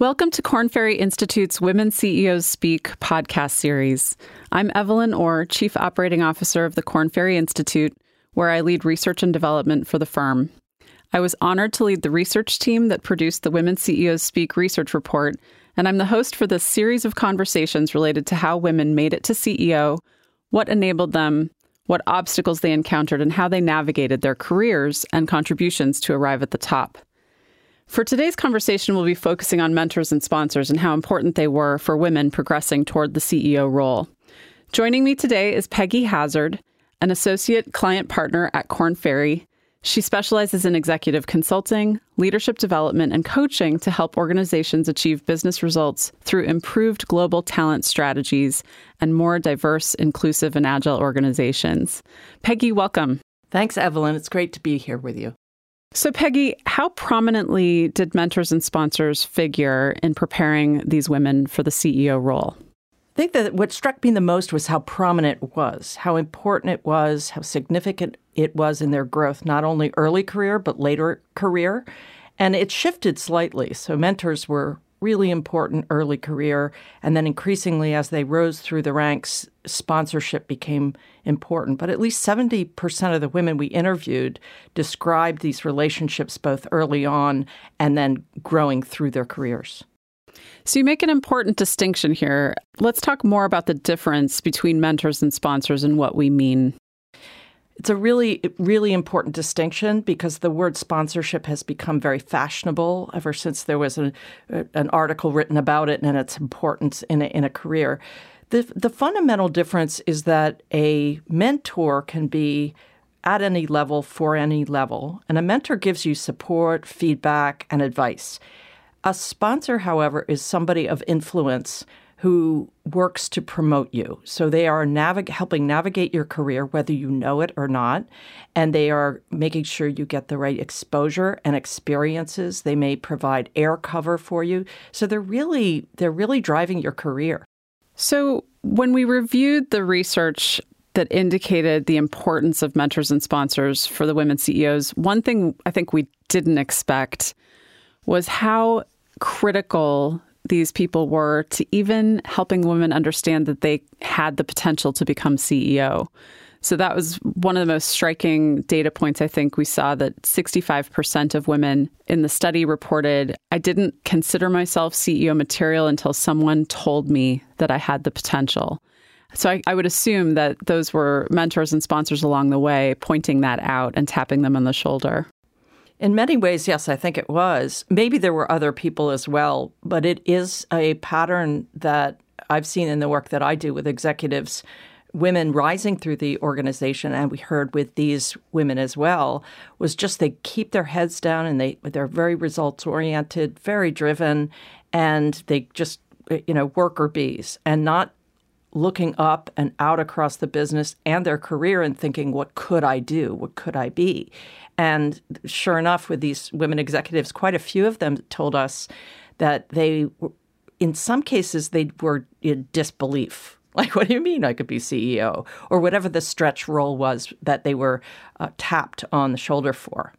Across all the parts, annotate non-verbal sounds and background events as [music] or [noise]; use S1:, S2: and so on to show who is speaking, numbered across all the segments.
S1: Welcome to Korn Ferry Institute's Women CEOs Speak podcast series. I'm Evelyn Orr, Chief Operating Officer of the Korn Ferry Institute, where I lead research and development for the firm. I was honored to lead the research team that produced the Women CEOs Speak research report, and I'm the host for this series of conversations related to how women made it to CEO, what enabled them, what obstacles they encountered, and how they navigated their careers and contributions to arrive at the top. For today's conversation, we'll be focusing on mentors and sponsors and how important they were for women progressing toward the CEO role. Joining me today is Peggy Hazard, an associate client partner at Korn Ferry. She specializes in executive consulting, leadership development, and coaching to help organizations achieve business results through improved global talent strategies and more diverse, inclusive, and agile organizations. Peggy, welcome.
S2: Thanks, Evelyn. It's great to be here with you.
S1: So, Peggy, how prominently did mentors and sponsors figure in preparing these women for the CEO role?
S2: I think that what struck me the most was how prominent it was, how important it was, how significant it was in their growth, not only early career, but later career. And it shifted slightly. So, mentors were really important early career. And then increasingly, as they rose through the ranks, sponsorship became important. But at least 70% of the women we interviewed described these relationships both early on and then growing through their careers.
S1: So, you make an important distinction here. Let's talk more about the difference between mentors and sponsors and what we mean
S2: it's a really, really important distinction because the word sponsorship has become very fashionable ever since there was an, an article written about it and its importance in a, in a career. The, the fundamental difference is that a mentor can be at any level for any level, and a mentor gives you support, feedback, and advice. A sponsor, however, is somebody of influence who works to promote you. So they are navig- helping navigate your career, whether you know it or not, and they are making sure you get the right exposure and experiences. They may provide air cover for you. So they're really they're really driving your career.
S1: So when we reviewed the research that indicated the importance of mentors and sponsors for the women CEOs, one thing I think we didn't expect was how critical these people were to even helping women understand that they had the potential to become CEO. So that was one of the most striking data points I think we saw that 65% of women in the study reported I didn't consider myself CEO material until someone told me that I had the potential. So I, I, would assume that those were mentors and sponsors along the way pointing that out and tapping them on the shoulder.
S2: In many ways, yes, I think it was. Maybe there were other people as well, but it is a pattern that I've seen in the work that I do with executives, women rising through the organization, and we heard with these women as well, was just they keep their heads down and they they're very results oriented, very driven, and they just you know worker bees and not looking up and out across the business and their career and thinking, what could I do? What could I be? And sure enough, with these women executives, quite a few of them told us that they, in some cases, they were in disbelief. [laughs] Like, what do you mean I could be CEO? Or whatever the stretch role was that they were uh, tapped on the shoulder for.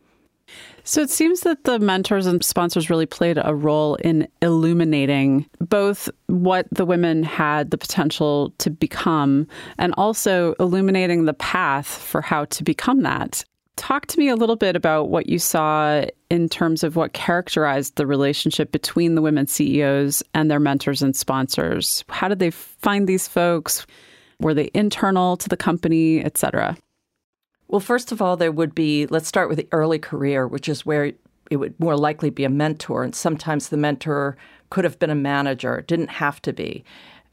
S1: So it seems that the mentors and sponsors really played a role in illuminating both what the women had the potential to become and also illuminating the path for how to become that. Talk to me a little bit about what you saw in terms of what characterized the relationship between the women CEOs and their mentors and sponsors. How did they find these folks? Were they internal to the company, et cetera?
S2: Well, first of all, there would be, let's start with the early career, which is where it would more likely be a mentor. And sometimes the mentor could have been a manager, didn't have to be.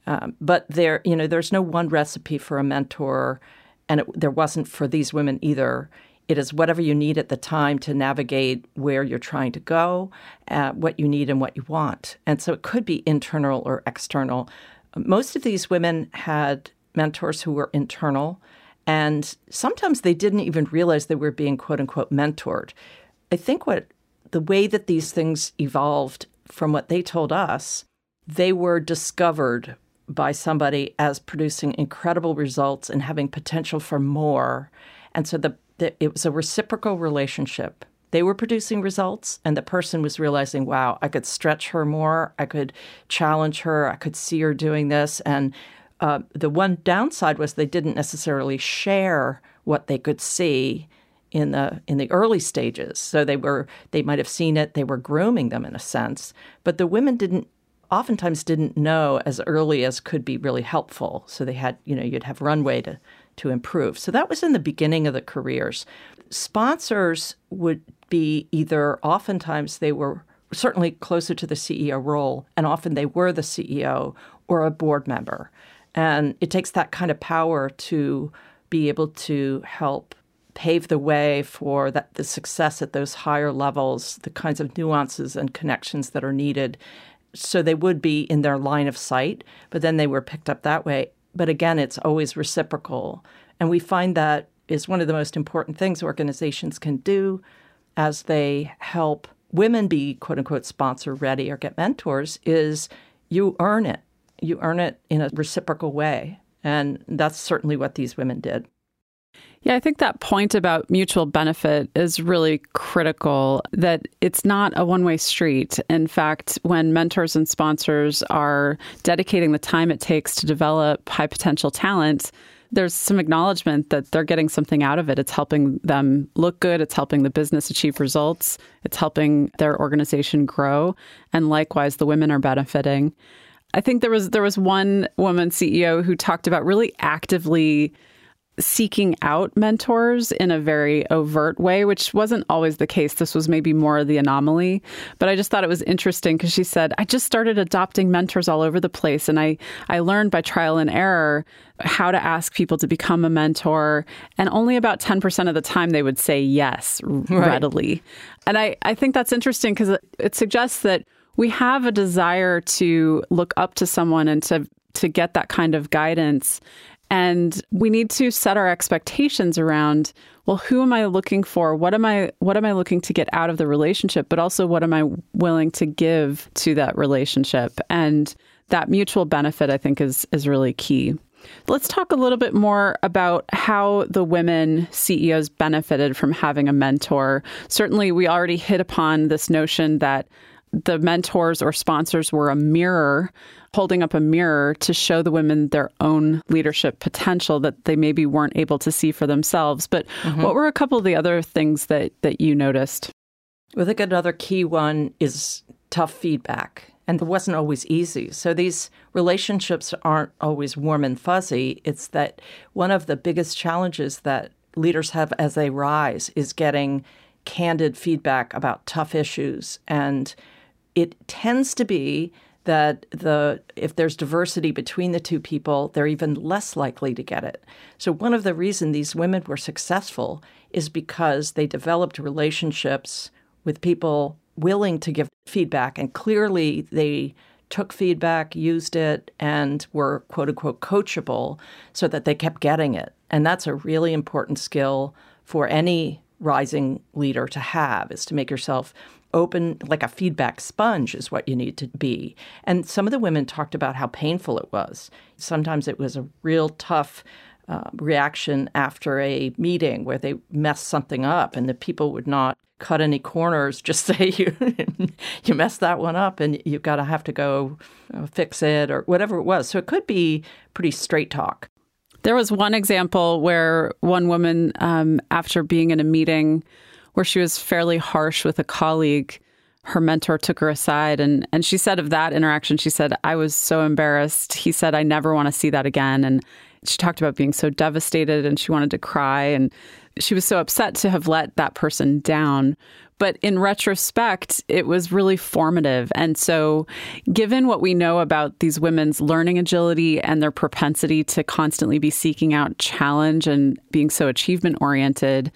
S2: Um, but there, you know, there's no one recipe for a mentor, and it, there wasn't for these women either. It is whatever you need at the time to navigate where you're trying to go, uh, what you need and what you want. And so it could be internal or external. Most of these women had mentors who were internal. And sometimes they didn't even realize they were being quote unquote mentored. I think what the way that these things evolved from what they told us, they were discovered by somebody as producing incredible results and having potential for more. And so the, the, it was a reciprocal relationship. they were producing results and the person was realizing, wow, I could stretch her more, I could challenge her, I could see her doing this. And uh, the one downside was they didn't necessarily share what they could see in the in the early stages. So they were they might have seen it, they were grooming them in a sense, but the women didn't oftentimes didn't know as early as could be really helpful. So they had, you know, you'd have runway to to improve. So that was in the beginning of the careers. Sponsors would be either oftentimes they were certainly closer to the CEO role, and often they were the CEO or a board member. And it takes that kind of power to be able to help pave the way for that the success at those higher levels, the kinds of nuances and connections that are needed. So they would be in their line of sight, but then they were picked up that way. But again, it's always reciprocal. And we find that is one of the most important things organizations can do as they help women be quote unquote sponsor ready or get mentors is you earn it. You earn it in a reciprocal way. And that's certainly what these women did.
S1: Yeah, I think that point about mutual benefit is really critical that it's not a one way street. In fact, when mentors and sponsors are dedicating the time it takes to develop high potential talent, there's some acknowledgement that they're getting something out of it. It's helping them look good, it's helping the business achieve results, it's helping their organization grow, and likewise the women are benefiting. I think there was there was one woman CEO who talked about really actively seeking out mentors in a very overt way, which wasn't always the case. This was maybe more the anomaly. But I just thought it was interesting because she said, I just started adopting mentors all over the place. And I, I learned by trial and error how to ask people to become a mentor. And only about 10% of the time they would say yes right. readily. And I, I think that's interesting because it, it suggests that we have a desire to look up to someone and to to get that kind of guidance and we need to set our expectations around well who am i looking for? What am i what am i looking to get out of the relationship? But also what am i willing to give to that relationship? And that mutual benefit i think is is really key. Let's talk a little bit more about how the women CEOs benefited from having a mentor. Certainly, we already hit upon this notion that the mentors or sponsors were a mirror holding up a mirror to show the women their own leadership potential that they maybe weren't able to see for themselves. But mm-hmm. what were a couple of the other things that, that you noticed?
S2: I think another key one is tough feedback. And it wasn't always easy. So these relationships aren't always warm and fuzzy. It's that one of the biggest challenges that leaders have as they rise is getting candid feedback about tough issues. And it tends to be that the if there's diversity between the two people, they're even less likely to get it. So one of the reasons these women were successful is because they developed relationships with people willing to give feedback and clearly they took feedback, used it, and were quote unquote coachable so that they kept getting it. And that's a really important skill for any rising leader to have is to make yourself open, like a feedback sponge, is what you need to be. And some of the women talked about how painful it was. Sometimes it was a real tough uh, reaction after a meeting where they messed something up and the people would not cut any corners [laughs] just say you you messed that one up and you've got to have to go uh, fix it or whatever it was so it could be pretty straight talk
S1: there was one example where one woman um, after being in a meeting where she was fairly harsh with a colleague. Her mentor took her aside and, and she said of that interaction, she said, I was so embarrassed. He said, I never want to see that again. And she talked about being so devastated and she wanted to cry. And she was so upset to have let that person down. But in retrospect, it was really formative. And so, given what we know about these women's learning agility and their propensity to constantly be seeking out challenge and being so achievement oriented,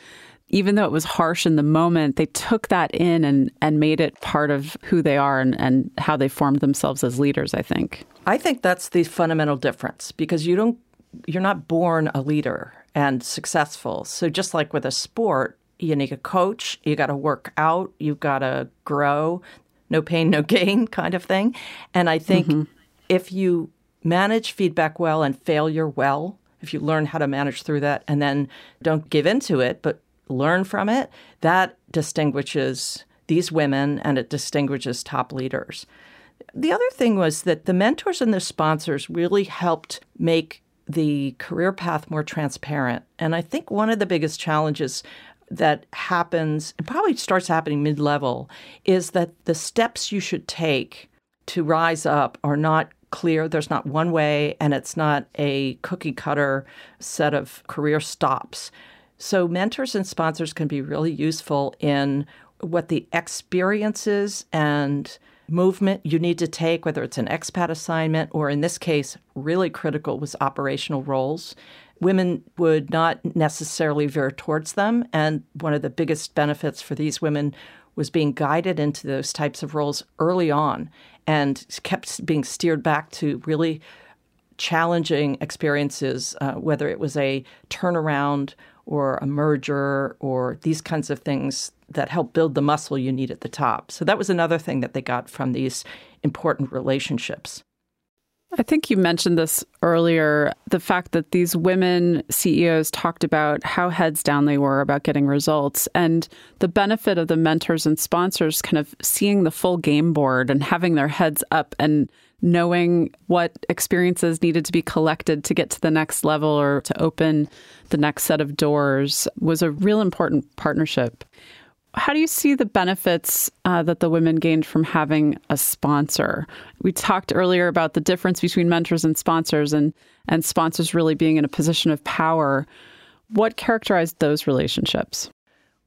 S1: even though it was harsh in the moment, they took that in and, and made it part of who they are and, and how they formed themselves as leaders, I think.
S2: I think that's the fundamental difference because you don't you're not born a leader and successful. So just like with a sport, you need a coach, you got to work out, you got to grow, no pain, no [laughs] gain kind of thing. And I think mm-hmm. if you manage feedback well and failure well, if you learn how to manage through that and then don't give into it, but learn from it, that distinguishes these women and it distinguishes top leaders. The other thing was that the mentors and the sponsors really helped make the career path more transparent. And I think one of the biggest challenges that happens, it probably starts happening mid level, is that the steps you should take to rise up are not clear. There's not one way, and it's not a cookie cutter set of career stops. So, mentors and sponsors can be really useful in what the experiences and movement you need to take, whether it's an expat assignment or in this case, really critical was operational roles. Women would not necessarily veer towards them. And one of the biggest benefits for these women was being guided into those types of roles early on and kept being steered back to really challenging experiences, uh, whether it was a turnaround or a merger or these kinds of things that help build the muscle you need at the top. So that was another thing that they got from these important relationships.
S1: I think you mentioned this earlier the fact that these women CEOs talked about how heads down they were about getting results and the benefit of the mentors and sponsors kind of seeing the full game board and having their heads up and knowing what experiences needed to be collected to get to the next level or to open the next set of doors was a real important partnership. How do you see the benefits uh, that the women gained from having a sponsor? We talked earlier about the difference between mentors and sponsors, and and sponsors really being in a position of power. What characterized those relationships?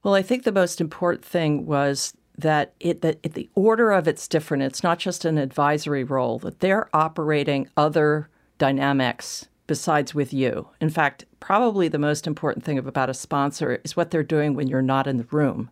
S2: Well, I think the most important thing was that it that the order of it's different. It's not just an advisory role; that they're operating other dynamics besides with you. In fact, probably the most important thing about a sponsor is what they're doing when you're not in the room.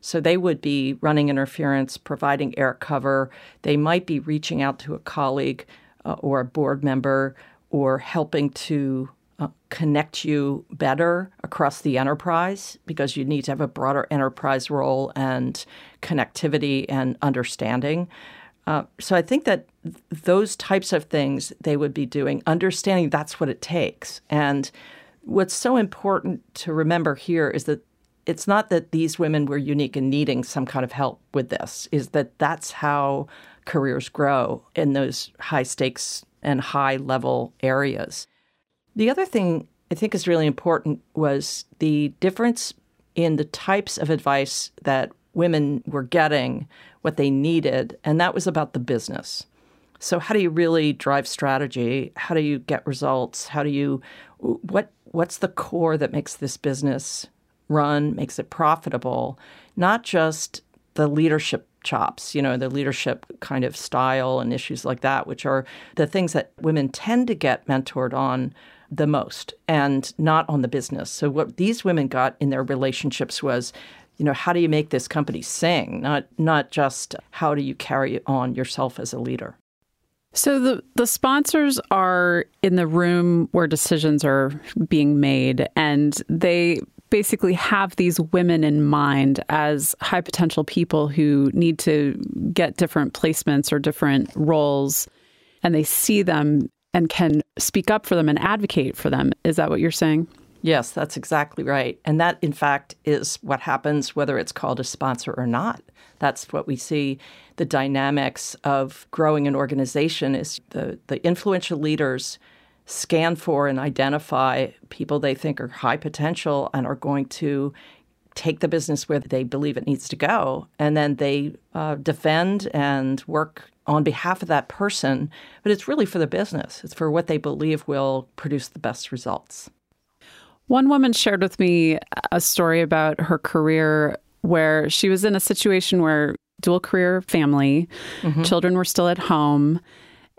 S2: So they would be running interference, providing air cover. They might be reaching out to a colleague uh, or a board member or helping to uh, connect you better across the enterprise because you need to have a broader enterprise role and connectivity and understanding. Uh, so I think that th- those types of things they would be doing, understanding that's what it takes. And what's so important to remember here is that it's not that these women were unique in needing some kind of help with this, is that that's how careers grow in those high stakes and high level areas. The other thing I think is really important was the difference in the types of advice that women were getting, what they needed, and that was about the business. So how do you really drive strategy? How do you get results? How do you what what's the core that makes this business run, makes it profitable, not just the leadership chops, you know, the leadership kind of style and issues like that, which are the things that women tend to get mentored on the most and not on the business. So what these women got in their relationships was you know how do you make this company sing not not just how do you carry on yourself as a leader
S1: so the the sponsors are in the room where decisions are being made and they basically have these women in mind as high potential people who need to get different placements or different roles, and they see them and can speak up for them and advocate for them. Is that what you're saying?
S2: Yes, that's exactly right. And that, in fact, is what happens whether it's called a sponsor or not. That's what we see the dynamics of growing an organization is the, the influential leaders scan for and identify people they think are high potential and are going to take the business where they believe it needs to go. And then they uh, defend and work on behalf of that person. But it's really for the business, it's for what they believe will produce the best results.
S1: One woman shared with me a story about her career where she was in a situation where dual career family, mm-hmm. children were still at home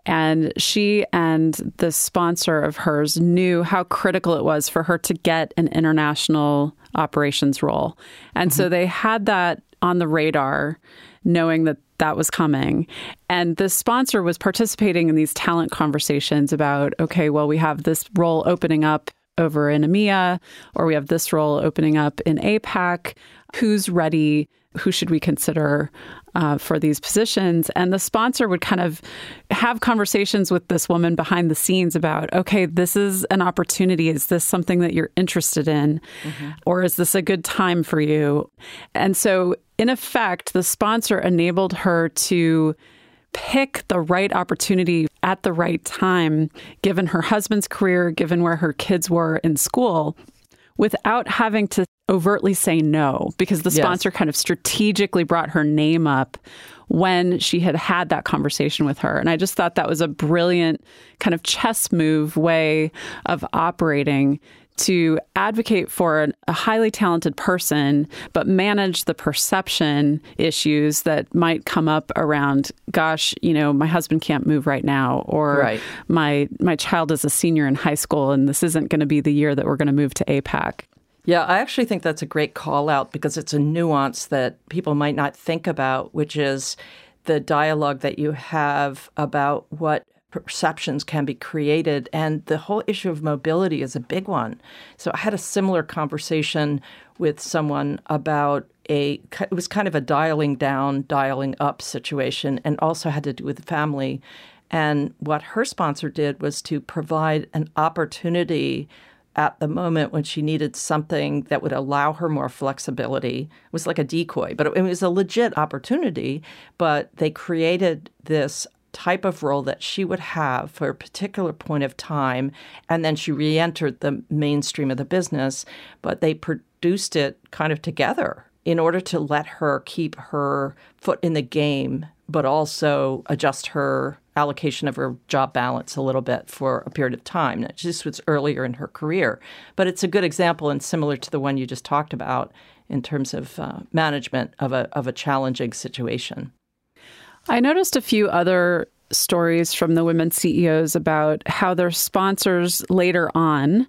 S1: and she and the sponsor of hers knew how critical it was for her to get an international operations role. And mm-hmm. so they had that on the radar, knowing that that was coming. And the sponsor was participating in these talent conversations about okay, well, we have this role opening up over in EMEA, or we have this role opening up in APAC. Who's ready? who should we consider uh, for these positions. And the sponsor would kind of have conversations with this woman behind the scenes about, okay, this is an opportunity. Is this something that you're interested in? Mm-hmm. Or is this a good time for you? And so, in effect, the sponsor enabled her to pick the right opportunity at the right time, given her husband's career, given where her kids were in school, without having to overtly say no, because the sponsor yes. kind of strategically brought her name up when she had had that conversation with her. And I just thought that was a brilliant kind of chess move way of operating to advocate for a highly talented person, but manage the perception issues that might come up around, gosh, you know, my husband can't move right now, or right. my my child is a senior in high school and this isn't going to be the year that we're going to move to APAC.
S2: Yeah, I actually think that's a great call out because it's a nuance that people might not think about, which is the dialogue that you have about what perceptions can be created. And the whole issue of mobility is a big one. So I had a similar conversation with someone about a, it was kind of a dialing down, dialing up situation, and also had to do with family. And what her sponsor did was to provide an opportunity at the moment when she needed something that would allow her more flexibility. It was like a decoy, but it was a legit opportunity. But they created this type of role that she would have for a particular point of time. And then she re entered the mainstream of the business, but they produced it kind of together in order to let her keep her foot in the game, but also adjust her allocation of her job balance a little bit for a period of time. This was earlier in her career, but it's a good example and similar to the one you just talked about in terms of uh, management of a, of a challenging situation.
S1: I noticed a few other stories from the women CEOs about how their sponsors later on,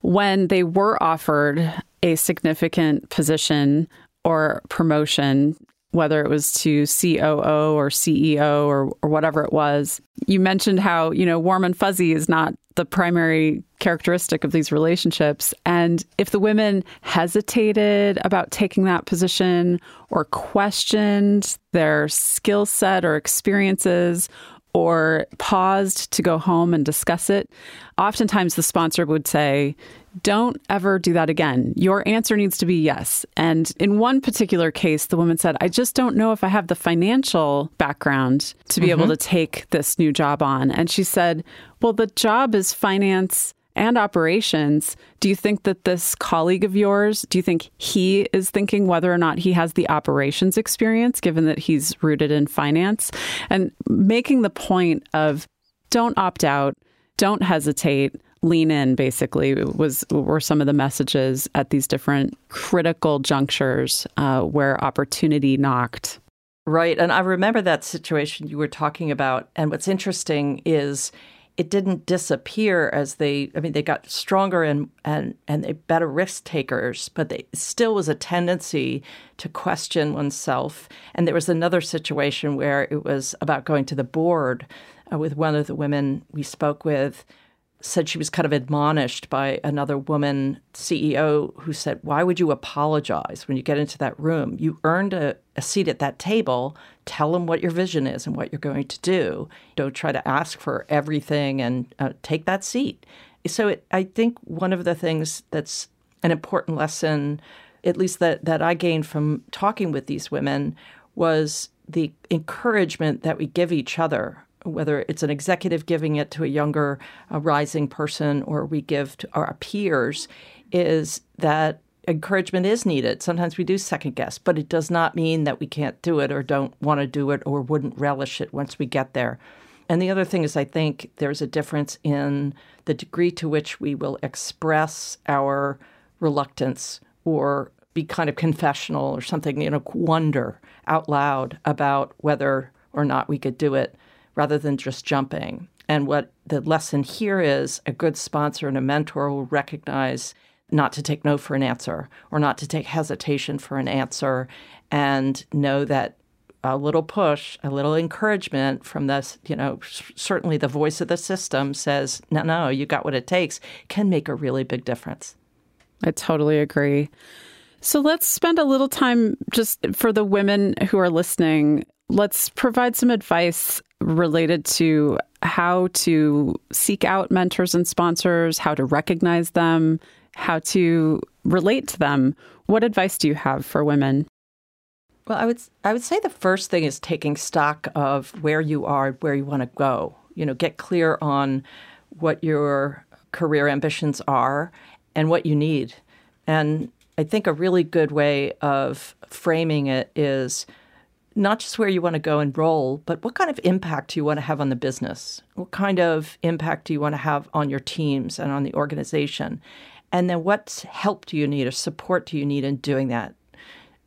S1: when they were offered a significant position or promotion, whether it was to COO or CEO or, or whatever it was. You mentioned how, you know, warm and fuzzy is not the primary characteristic of these relationships. And if the women hesitated about taking that position or questioned their skill set or experiences or paused to go home and discuss it, oftentimes the sponsor would say, don't ever do that again. Your answer needs to be yes. And in one particular case, the woman said, I just don't know if I have the financial background to be mm-hmm. able to take this new job on. And she said, Well, the job is finance and operations. Do you think that this colleague of yours, do you think he is thinking whether or not he has the operations experience, given that he's rooted in finance? And making the point of don't opt out, don't hesitate lean in basically was were some of the messages at these different critical junctures uh, where opportunity knocked
S2: right and i remember that situation you were talking about and what's interesting is it didn't disappear as they i mean they got stronger and and and they better risk takers but they still was a tendency to question oneself. And there was another situation where it was about going to the board uh, with one of the women we spoke with said she was kind of admonished by another woman CEO who said, Why would you apologize when you get into that room? You earned a, a, seat at that table. Tell them what your vision is and what you're going to do. Don't try to ask for everything and uh, take that seat. So it, I think one of the things that's an important lesson, at least that, that I gained from talking with these women, was the encouragement that we give each other whether it's an executive giving it to a younger, a rising person, or we give to our peers, is that encouragement is needed. Sometimes we do second guess, but it does not mean that we can't do it or don't want to do it or wouldn't relish it once we get there. And the other thing is, I think there's a difference in the degree to which we will express our reluctance or be kind of confessional or something, you know, wonder out loud about whether or not we could do it rather than just jumping. And what the lesson here is a good sponsor and a mentor will recognize not to take no for an answer or not to take hesitation for an answer and know that a little push, a little encouragement from this, you know, certainly the voice of the system says, no, no, you got what it takes, can make a really big difference.
S1: I totally agree. So let's spend a little time just for the women who are listening. Let's provide some advice related to how to seek out mentors and sponsors, how to recognize them, how to relate to them. What advice do you have for women?
S2: Well, I would I would say the first thing is taking stock of where you are, where you want to go. You know, get clear on what your career ambitions are and what you need. And I think a really good way of framing it is not just where you want to go and roll, but what kind of impact do you want to have on the business? What kind of impact do you want to have on your teams and on the organization? And then what help do you need or support do you need in doing that?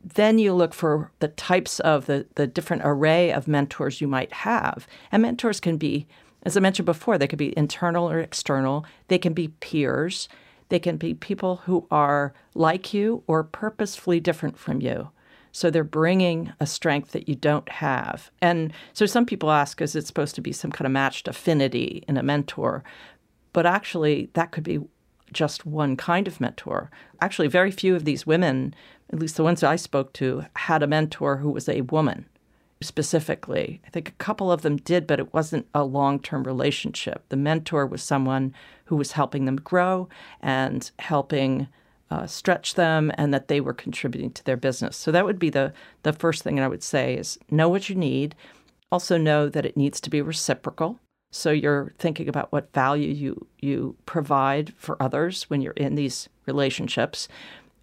S2: Then you look for the types of the, the different array of mentors you might have. And mentors can be, as I mentioned before, they could be internal or external, they can be peers, they can be people who are like you or purposefully different from you. So they're bringing a strength that you don't have. And so some people ask, is it supposed to be some kind of matched affinity in a mentor? But actually, that could be just one kind of mentor. Actually, very few of these women, at least the ones I spoke to, had a mentor who was a woman specifically. I think a couple of them did, but it wasn't a long term relationship. The mentor was someone who was helping them grow and helping uh, stretch them, and that they were contributing to their business. So that would be the the first thing I would say is know what you need. Also know that it needs to be reciprocal. So you're thinking about what value you you provide for others when you're in these relationships,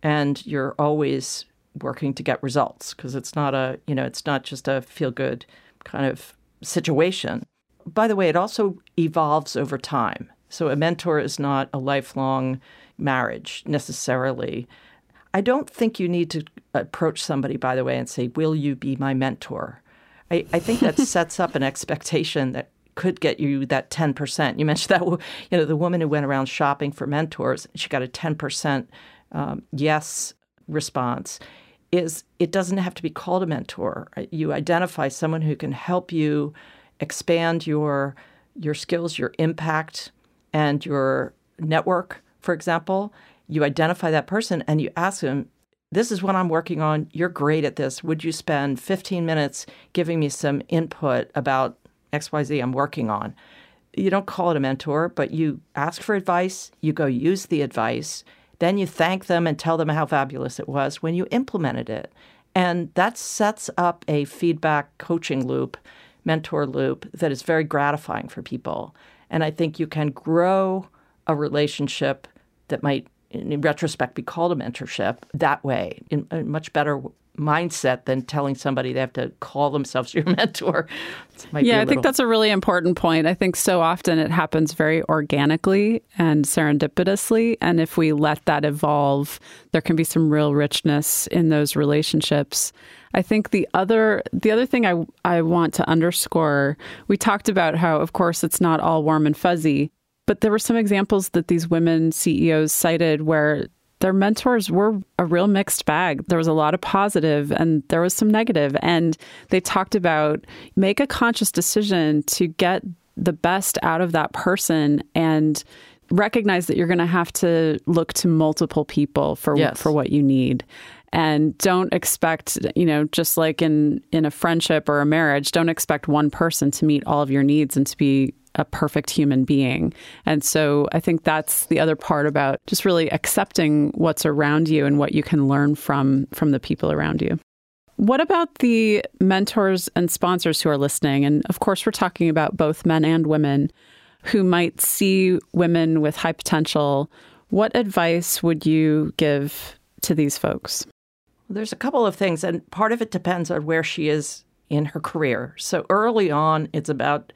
S2: and you're always working to get results because it's not a you know it's not just a feel good kind of situation. By the way, it also evolves over time. So a mentor is not a lifelong marriage necessarily. I don't think you need to approach somebody, by the way, and say, Will you be my mentor? I, I think that [laughs] sets up an expectation that could get you that 10%. You mentioned [laughs] that, you know, the woman who went around shopping for mentors, she got a 10% um, yes response. Is it doesn't have to be called a mentor. You identify someone who can help you expand your your skills, your impact, and your network. For example, you identify that person and you ask them, "This is what I'm working on. You're great at this. Would you spend 15 minutes giving me some input about XYZ I'm working on. You don't call it a mentor, but you ask for advice, you go use the advice, then you thank them and tell them how fabulous it was when you implemented it. And that sets up a feedback coaching loop, mentor loop that is very gratifying for people. And I think you can grow a relationship that might, in retrospect, be called a mentorship that way in a much better mindset than telling somebody they have to call themselves your [laughs] mentor.
S1: yeah, I think that's a really important point. I think so often it happens very organically and serendipitously. And if we let that evolve, there can be some real richness in those relationships. I think the other the other thing I I want to underscore, we talked about how of course it's not all warm and fuzzy, but there were some examples that these women CEOs cited where their mentors were a real mixed bag. There was a lot of positive and there was some negative. And they talked about make a conscious decision to get the best out of that person and recognize that you're going to have to look to multiple people for yes. for what you need and don't expect you know just like in in a friendship or a marriage don't expect one person to meet all of your needs and to be a perfect human being. And so I think that's the other part about just really accepting what's around you and what you can learn from from the people around you. What about the mentors and sponsors who are listening? And of course, we're talking about both men and women who might see women with high potential. What advice would you give to these folks?
S2: There's a couple of things, and part of it depends on where she is in her career. So early on, it's about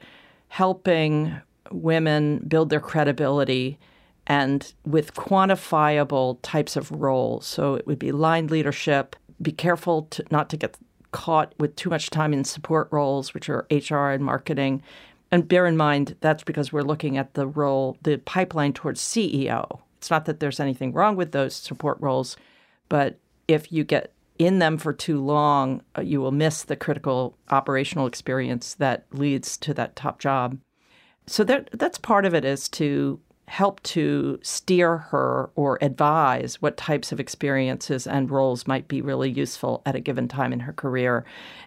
S2: helping women build their credibility and with quantifiable types of roles. So it would be line leadership, be careful to, not to get caught with too much time in support roles, which are HR and marketing. And bear in mind, that's because we're looking at the role, the pipeline towards CEO. It's not that there's anything wrong with those support roles, but if you get in them for too long, uh, you will miss the critical operational experience that leads to that top job. So that that's part of it is to help to steer her or advise what types of experiences and roles might be really useful at a given time in her career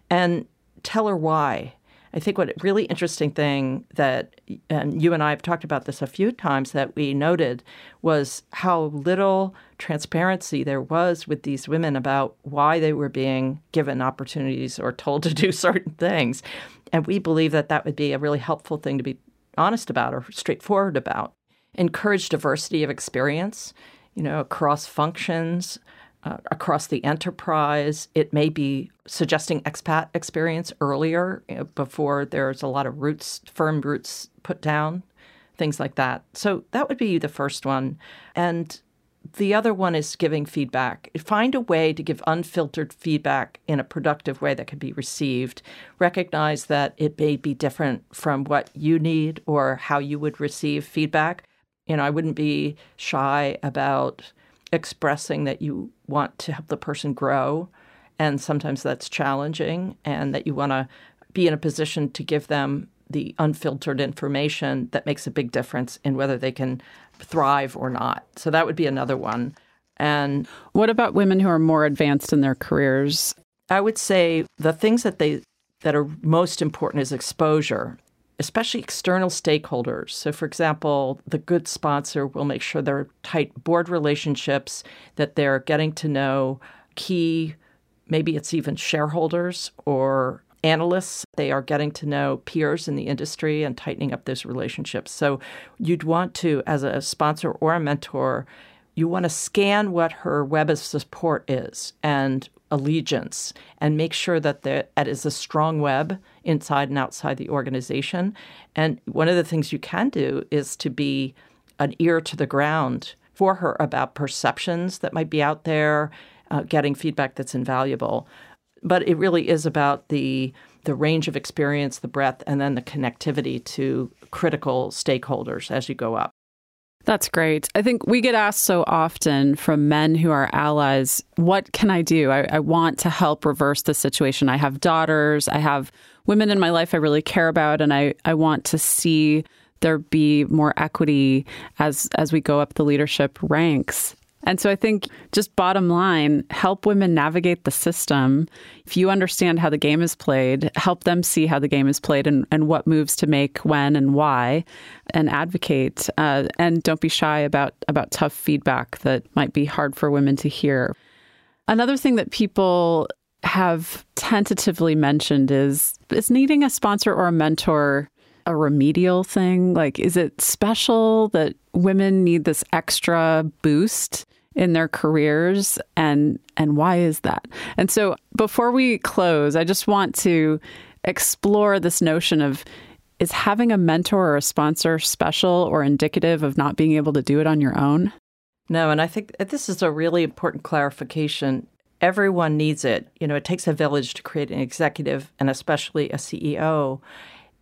S2: and tell her why. I think what a really interesting thing that, and you and I have talked about this a few times, that we noted was how little transparency there was with these women about why they were being given opportunities or told to do [laughs] certain things. And we believe that that would be a really helpful thing to be honest about or straightforward about. Encourage diversity of experience, you know, across functions, uh, across the enterprise. It may be suggesting expat experience earlier you know, before there's a lot of roots, firm roots put down, things like that. So that would be the first one. And the other one is giving feedback. Find a way to give unfiltered feedback in a productive way that can be received. Recognize that it may be different from what you need or how you would receive feedback. You know, I wouldn't be shy about expressing that you want to help the person grow. And sometimes that's challenging, and that you want to be in a position to give them the unfiltered information that makes a big difference in whether they can thrive or not. So that would be another one. And
S1: what about women who are more advanced in their careers?
S2: I would say the things that they that are most important is exposure especially external stakeholders. So, for example, the good sponsor will make sure there are tight board relationships, that they're getting to know key, maybe it's even shareholders or analysts. They are getting to know peers in the industry and tightening up those relationships. So, you'd want to, as a sponsor or a mentor, you want to scan what her web of support is and allegiance and make sure that that is a strong web inside and outside the organization. And one of the things you can do is to be an ear to the ground for her about perceptions that might be out there, uh, getting feedback that's invaluable. But it really is about the the range of experience, the breadth, and then the connectivity to critical stakeholders as you go up.
S1: That's great. I think we get asked so often from men who are allies, what can I do? I, I, want to help reverse the situation. I have daughters, I have women in my life I really care about, and I, I want to see there be more equity as as we go up the leadership ranks. And so I think just bottom line, help women navigate the system. If you understand how the game is played, help them see how the game is played and, and what moves to make when and why, and advocate. Uh, and don't be shy about, about tough feedback that might be hard for women to hear. Another thing that people have tentatively mentioned is is needing a sponsor or a mentor a remedial thing? Like, is it special that women need this extra boost in their careers and and why is that? And so before we close, I just want to explore this notion of is having a mentor or a sponsor special or indicative of not being able to do it on your own?
S2: No, and I think uh, this is a really important clarification. Everyone needs it. You know, it takes a village to create an executive and especially a CEO.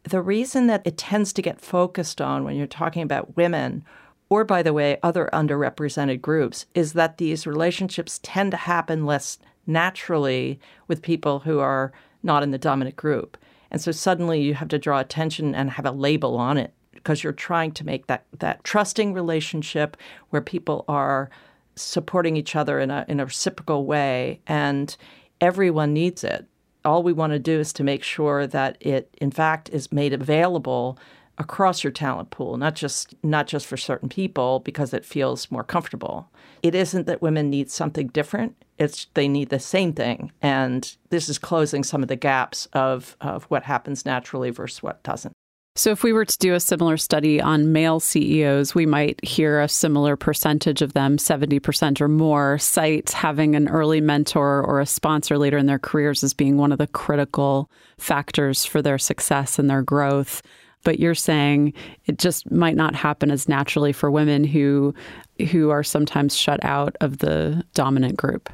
S2: The reason that it tends to get focused on when you're talking about women or by the way, other underrepresented groups, is that these relationships tend to happen less naturally with people who are not in the dominant group. And so suddenly you have to draw attention and have a label on it because you're trying to make that, that trusting relationship where people are supporting each other in a, in a reciprocal way and everyone needs it. All we want to do is to make sure that it, in fact, is made available across your talent pool, not just not just for certain people because it feels more comfortable. It isn't that women need something different, it's they need the same thing. And this is closing some of the gaps of, of what happens naturally versus what doesn't.
S1: So, if we were to do a similar study on male CEOs, we might hear a similar percentage of them, 70% or more, cite having an early mentor or a sponsor later in their careers as being one of the critical factors for their success and their growth but you're saying it just might not happen as naturally for women who who are sometimes shut out of the dominant group.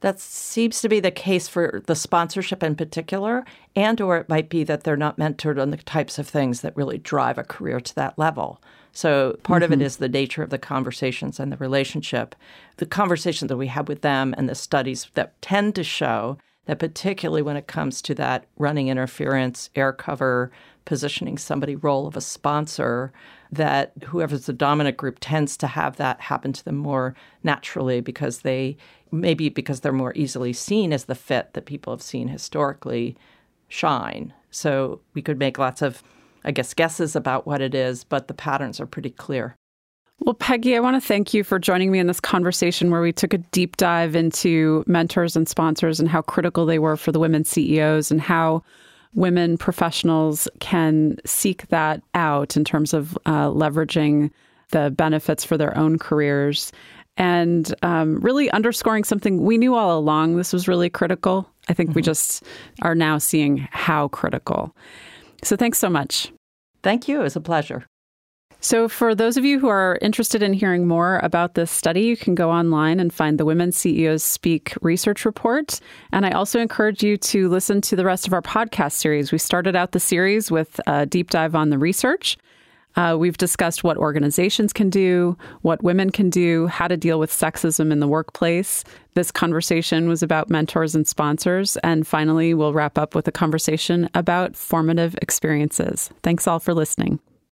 S2: That seems to be the case for the sponsorship in particular, and or it might be that they're not mentored on the types of things that really drive a career to that level. So part mm-hmm. of it mm-hmm. the nature of the conversations and the relationship. The conversations that we have with them and the studies that tend to show that particularly when it comes to that running interference, air cover, positioning somebody role of a sponsor that whoever's the dominant group tends to have that happen to them more naturally because they maybe because they're more easily seen as the fit that people have seen historically shine. So we could make lots of I guess guesses about what it is, but the patterns are pretty clear.
S1: Well, Peggy, I want to thank you for joining me in this conversation where we took a deep dive into mentors and sponsors and how critical they were for the women CEOs and how women professionals can seek that out in terms of uh, leveraging the benefits for their own careers and um, really underscoring something we knew all along this was really critical. I think mm-hmm. we just are now seeing how critical. So thanks so much.
S2: Thank you. It was a pleasure.
S1: So, for those of you who are interested in hearing more about this study, you can go online and find the Women CEOs Speak research report. And I also encourage you to listen to the rest of our podcast series. We started out the series with a deep dive on the research. Uh, we've discussed what organizations can do, what women can do, how to deal with sexism in the workplace. This conversation was about mentors and sponsors. And finally, we'll wrap up with a conversation about formative experiences. Thanks all for listening.